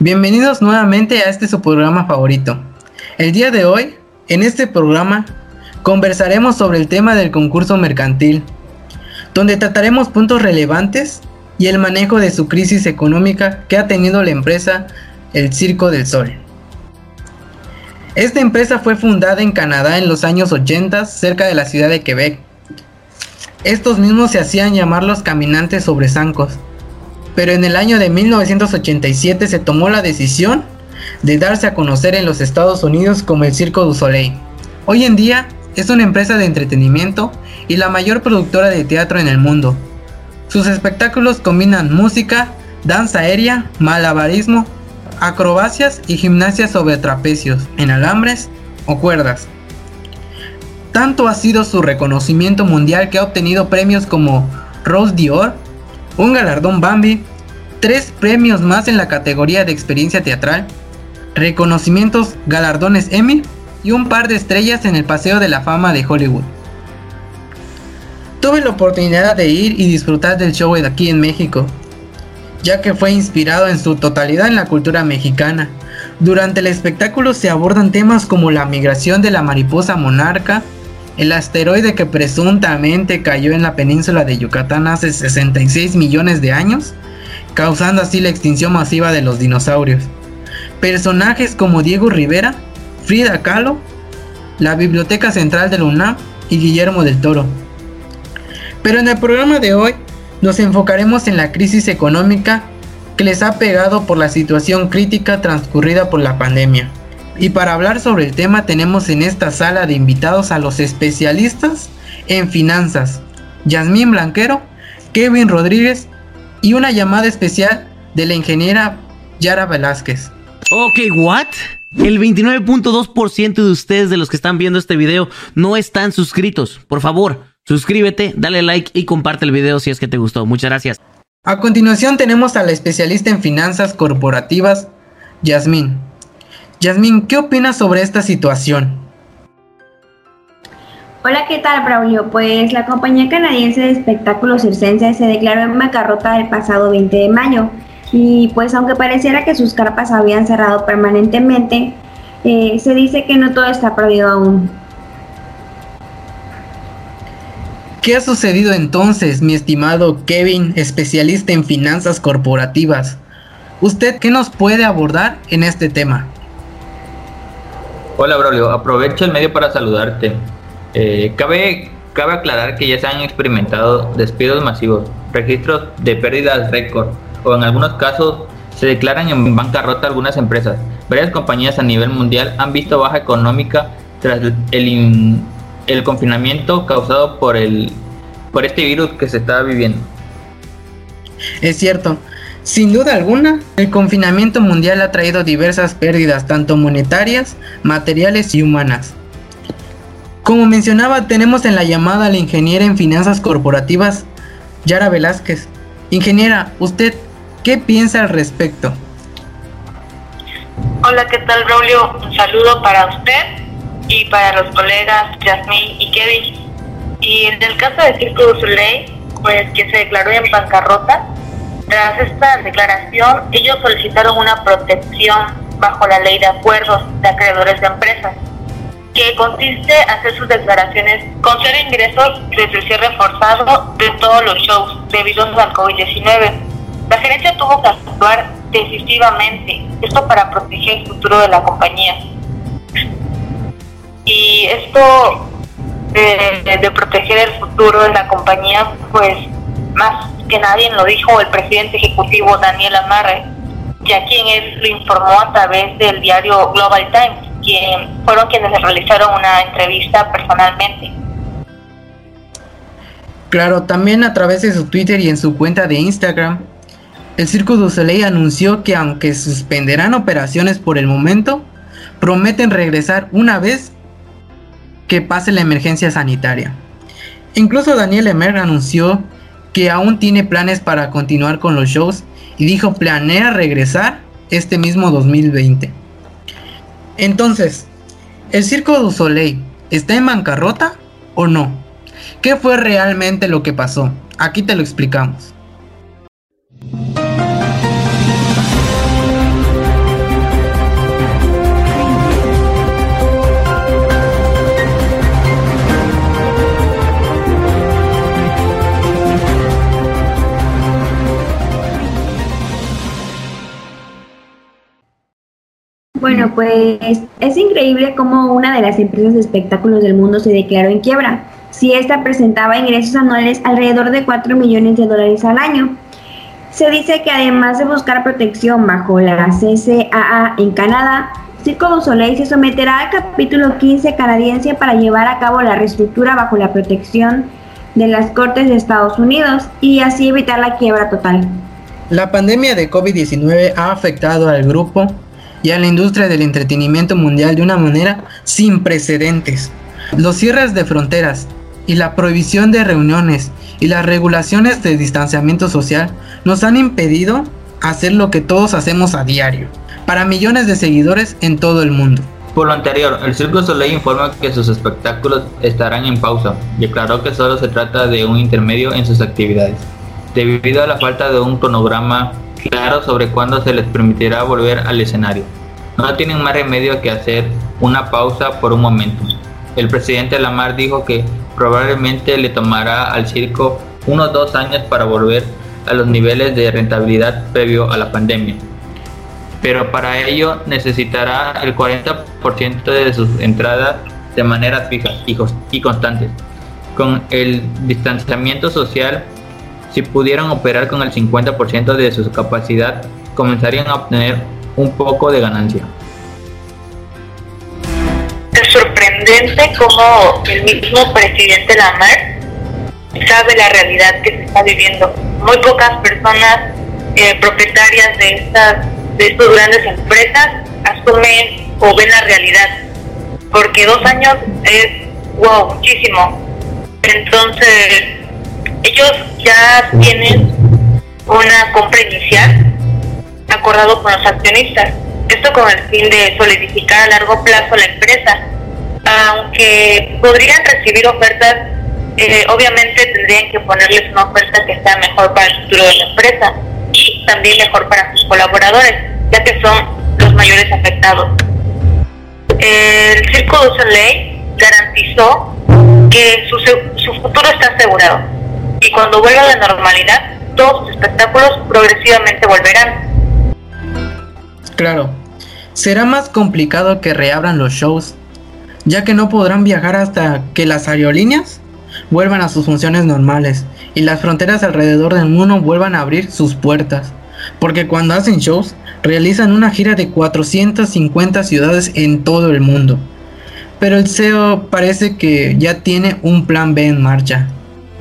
Bienvenidos nuevamente a este su programa favorito. El día de hoy, en este programa, conversaremos sobre el tema del concurso mercantil, donde trataremos puntos relevantes y el manejo de su crisis económica que ha tenido la empresa El Circo del Sol. Esta empresa fue fundada en Canadá en los años 80 cerca de la ciudad de Quebec. Estos mismos se hacían llamar los caminantes sobre zancos, pero en el año de 1987 se tomó la decisión de darse a conocer en los Estados Unidos como el Circo du Soleil. Hoy en día es una empresa de entretenimiento y la mayor productora de teatro en el mundo. Sus espectáculos combinan música, danza aérea, malabarismo, acrobacias y gimnasia sobre trapecios, en alambres o cuerdas. Tanto ha sido su reconocimiento mundial que ha obtenido premios como Rose d'Or, un galardón Bambi, tres premios más en la categoría de experiencia teatral, reconocimientos galardones Emmy y un par de estrellas en el Paseo de la Fama de Hollywood. Tuve la oportunidad de ir y disfrutar del show de aquí en México, ya que fue inspirado en su totalidad en la cultura mexicana. Durante el espectáculo se abordan temas como la migración de la mariposa monarca, el asteroide que presuntamente cayó en la península de Yucatán hace 66 millones de años, causando así la extinción masiva de los dinosaurios. Personajes como Diego Rivera, Frida Kahlo, la Biblioteca Central de la UNAM y Guillermo del Toro. Pero en el programa de hoy nos enfocaremos en la crisis económica que les ha pegado por la situación crítica transcurrida por la pandemia. Y para hablar sobre el tema tenemos en esta sala de invitados a los especialistas en finanzas, Yasmín Blanquero, Kevin Rodríguez y una llamada especial de la ingeniera Yara Velázquez. Ok, ¿what? El 29.2% de ustedes de los que están viendo este video no están suscritos. Por favor, suscríbete, dale like y comparte el video si es que te gustó. Muchas gracias. A continuación tenemos a la especialista en finanzas corporativas, Yasmín. Yasmín, ¿qué opinas sobre esta situación? Hola, ¿qué tal, Braulio? Pues la compañía canadiense de espectáculos circense se declaró en bancarrota el pasado 20 de mayo. Y pues aunque pareciera que sus carpas habían cerrado permanentemente, eh, se dice que no todo está perdido aún. ¿Qué ha sucedido entonces, mi estimado Kevin, especialista en finanzas corporativas? ¿Usted qué nos puede abordar en este tema? Hola Braulio, aprovecho el medio para saludarte. Eh, cabe, cabe aclarar que ya se han experimentado despidos masivos, registros de pérdidas récord o en algunos casos se declaran en bancarrota algunas empresas. Varias compañías a nivel mundial han visto baja económica tras el, el confinamiento causado por, el, por este virus que se está viviendo. Es cierto, sin duda alguna, el confinamiento mundial ha traído diversas pérdidas, tanto monetarias, materiales y humanas. Como mencionaba, tenemos en la llamada a la ingeniera en finanzas corporativas, Yara Velázquez. Ingeniera, ¿usted qué piensa al respecto? Hola, ¿qué tal, Braulio? Un saludo para usted y para los colegas Jasmine y Kevin. Y en el caso de Circo Soleil, pues que se declaró en bancarrota, tras esta declaración, ellos solicitaron una protección bajo la ley de acuerdos de acreedores de empresas, que consiste en hacer sus declaraciones con cero ingresos desde el cierre forzado de todos los shows debido al COVID-19. La gerencia tuvo que actuar decisivamente, esto para proteger el futuro de la compañía. Y esto de proteger el futuro de la compañía, pues más que nadie lo dijo el presidente ejecutivo Daniel Amarre, ya quien él lo informó a través del diario Global Times, quien fueron quienes le realizaron una entrevista personalmente. Claro, también a través de su Twitter y en su cuenta de Instagram, el Circo du Soleil anunció que aunque suspenderán operaciones por el momento, prometen regresar una vez que pase la emergencia sanitaria. Incluso Daniel Emer anunció que aún tiene planes para continuar con los shows y dijo planea regresar este mismo 2020. Entonces, ¿el Circo du Soleil está en bancarrota o no? ¿Qué fue realmente lo que pasó? Aquí te lo explicamos. Bueno, pues es increíble cómo una de las empresas de espectáculos del mundo se declaró en quiebra. Si esta presentaba ingresos anuales alrededor de 4 millones de dólares al año. Se dice que además de buscar protección bajo la CCAA en Canadá, Circo du Soleil se someterá al capítulo 15 canadiense para llevar a cabo la reestructura bajo la protección de las Cortes de Estados Unidos y así evitar la quiebra total. La pandemia de COVID-19 ha afectado al grupo y a la industria del entretenimiento mundial de una manera sin precedentes. Los cierres de fronteras y la prohibición de reuniones y las regulaciones de distanciamiento social nos han impedido hacer lo que todos hacemos a diario, para millones de seguidores en todo el mundo. Por lo anterior, el Circo Soleil informa que sus espectáculos estarán en pausa y aclaró que solo se trata de un intermedio en sus actividades, debido a la falta de un cronograma claro sobre cuándo se les permitirá volver al escenario. No tienen más remedio que hacer una pausa por un momento. El presidente Lamar dijo que probablemente le tomará al circo unos dos años para volver a los niveles de rentabilidad previo a la pandemia. Pero para ello necesitará el 40% de sus entradas de manera fija y constante. Con el distanciamiento social si pudieran operar con el 50% de su capacidad, comenzarían a obtener un poco de ganancia. Es sorprendente cómo el mismo presidente Lamar sabe la realidad que se está viviendo. Muy pocas personas eh, propietarias de estas de estas grandes empresas asumen o ven la realidad, porque dos años es wow muchísimo. Entonces ellos ya tienen una compra inicial acordado con los accionistas. Esto con el fin de solidificar a largo plazo la empresa. Aunque podrían recibir ofertas, eh, obviamente tendrían que ponerles una oferta que sea mejor para el futuro de la empresa y también mejor para sus colaboradores, ya que son los mayores afectados. El Circo du Soleil garantizó que su, su futuro está asegurado y cuando vuelva a la normalidad, todos sus espectáculos progresivamente volverán. Claro, será más complicado que reabran los shows, ya que no podrán viajar hasta que las aerolíneas vuelvan a sus funciones normales y las fronteras alrededor del mundo vuelvan a abrir sus puertas, porque cuando hacen shows realizan una gira de 450 ciudades en todo el mundo. Pero el CEO parece que ya tiene un plan B en marcha.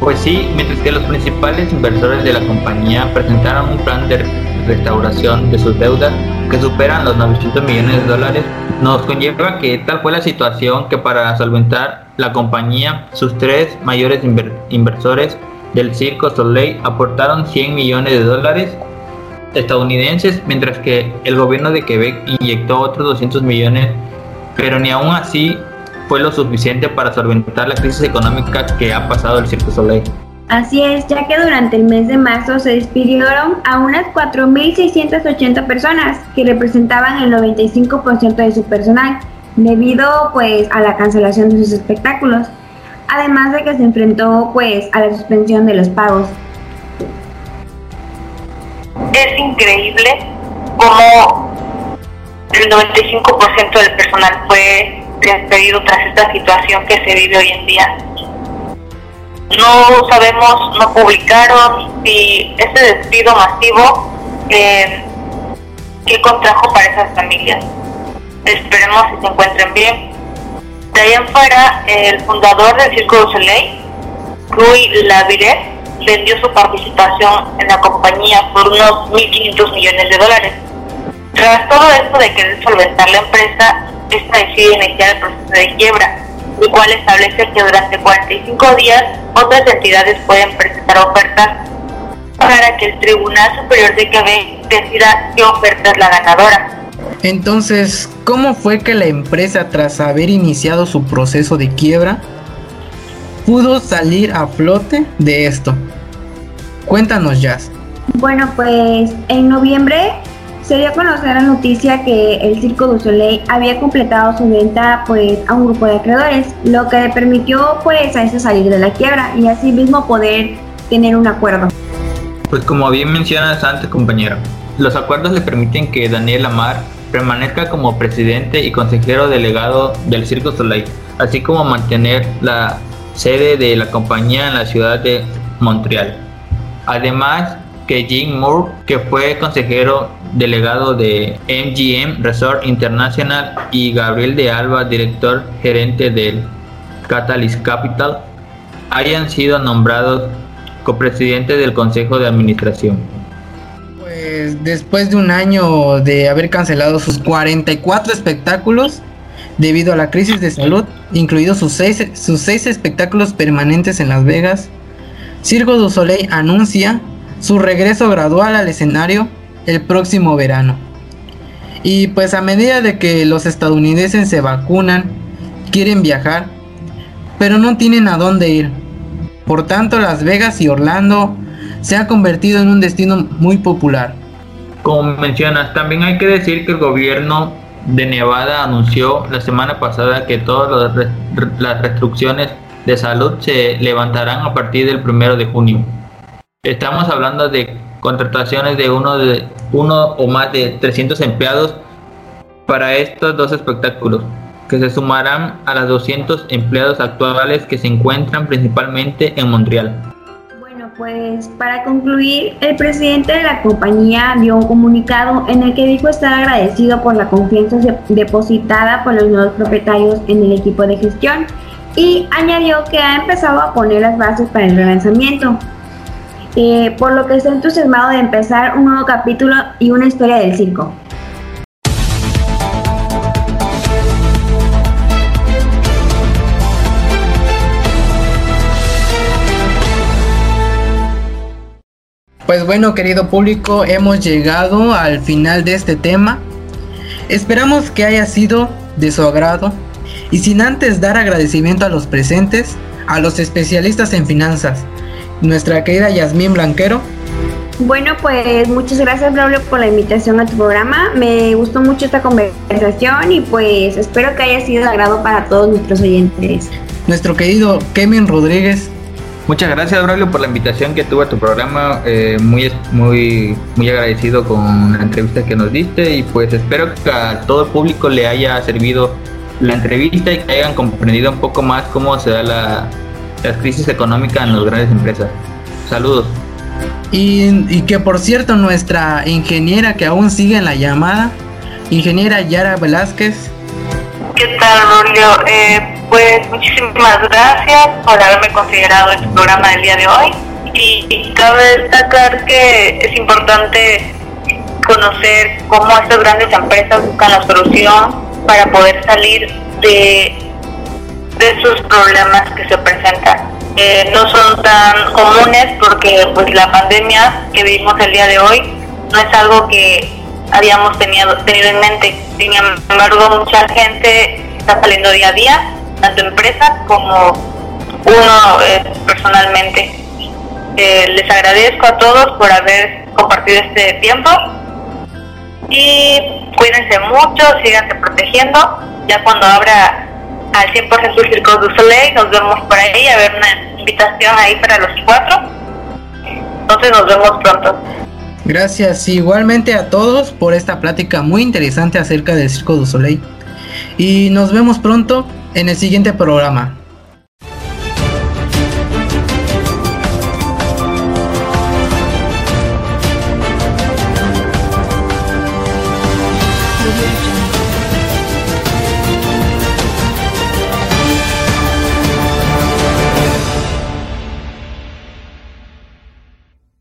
Pues sí, mientras que los principales inversores de la compañía presentaron un plan de restauración de sus deudas que superan los 900 millones de dólares, nos conlleva que tal fue la situación que para solventar la compañía, sus tres mayores inversores del Circo Soleil aportaron 100 millones de dólares estadounidenses, mientras que el gobierno de Quebec inyectó otros 200 millones, pero ni aún así fue lo suficiente para solventar la crisis económica que ha pasado el Cirque Soleil. Así es, ya que durante el mes de marzo se despidieron a unas 4.680 personas que representaban el 95% de su personal, debido pues a la cancelación de sus espectáculos, además de que se enfrentó pues a la suspensión de los pagos. Es increíble cómo el 95% del personal fue despedido tras esta situación que se vive hoy en día. No sabemos, no publicaron si ese despido masivo eh, qué contrajo para esas familias. Esperemos que se encuentren bien. De ahí en fuera, el fundador del Circo du Soleil, Rui Laviret, vendió su participación en la compañía por unos 1.500 millones de dólares. Tras todo esto de querer solventar la empresa, esta decide iniciar el proceso de quiebra, el cual establece que durante 45 días otras entidades pueden presentar ofertas para que el Tribunal Superior de Quebec decida qué oferta es la ganadora. Entonces, ¿cómo fue que la empresa, tras haber iniciado su proceso de quiebra, pudo salir a flote de esto? Cuéntanos, Jazz. Bueno, pues en noviembre se dio a conocer la noticia que el Circo du Soleil había completado su venta pues a un grupo de acreedores, lo que le permitió pues a ese salir de la quiebra y así mismo poder tener un acuerdo. Pues como bien mencionas antes compañero, los acuerdos le permiten que Daniel Amar permanezca como presidente y consejero delegado del Circo Soleil, así como mantener la sede de la compañía en la ciudad de Montreal. Además, que Jim Moore, que fue consejero delegado de MGM Resort International, y Gabriel de Alba, director gerente del Catalyst Capital, hayan sido nombrados copresidentes del Consejo de Administración. Pues después de un año de haber cancelado sus 44 espectáculos debido a la crisis de salud, incluidos sus seis, sus seis espectáculos permanentes en Las Vegas, Circo du Soleil anuncia su regreso gradual al escenario el próximo verano. Y pues a medida de que los estadounidenses se vacunan, quieren viajar, pero no tienen a dónde ir. Por tanto, Las Vegas y Orlando se han convertido en un destino muy popular. Como mencionas, también hay que decir que el gobierno de Nevada anunció la semana pasada que todas las restricciones de salud se levantarán a partir del primero de junio. Estamos hablando de contrataciones de uno, de uno o más de 300 empleados para estos dos espectáculos, que se sumarán a los 200 empleados actuales que se encuentran principalmente en Montreal. Bueno, pues para concluir, el presidente de la compañía dio un comunicado en el que dijo estar agradecido por la confianza depositada por los nuevos propietarios en el equipo de gestión y añadió que ha empezado a poner las bases para el relanzamiento. Eh, por lo que está entusiasmado de empezar un nuevo capítulo y una historia del circo. Pues bueno, querido público, hemos llegado al final de este tema. Esperamos que haya sido de su agrado y sin antes dar agradecimiento a los presentes, a los especialistas en finanzas, nuestra querida Yasmín Blanquero. Bueno, pues muchas gracias, Braulio, por la invitación a tu programa. Me gustó mucho esta conversación y pues espero que haya sido de agrado para todos nuestros oyentes. Nuestro querido Kevin Rodríguez. Muchas gracias, Braulio, por la invitación que tuve a tu programa. Eh, muy, muy, muy agradecido con la entrevista que nos diste y pues espero que a todo el público le haya servido la entrevista y que hayan comprendido un poco más cómo se da la, la crisis económica en las grandes empresas. Saludos. Y, que por cierto, nuestra ingeniera que aún sigue en la llamada, ingeniera Yara Velázquez. ¿Qué tal, Rolio? Eh, pues muchísimas gracias por haberme considerado en tu programa del día de hoy. Y, cabe destacar que es importante conocer cómo estas grandes empresas buscan la solución para poder salir de de esos problemas que se presentan. Eh, no son tan comunes porque pues la pandemia que vivimos el día de hoy no es algo que habíamos tenido, tenido en mente. Sin embargo, mucha gente está saliendo día a día, tanto empresas como uno eh, personalmente. Eh, les agradezco a todos por haber compartido este tiempo y cuídense mucho, síganse protegiendo. Ya cuando abra al 100% el Circo du Soleil. Nos vemos por ahí, a ver una invitación ahí para los cuatro. Entonces nos vemos pronto. Gracias igualmente a todos por esta plática muy interesante acerca del Circo du Soleil. Y nos vemos pronto en el siguiente programa.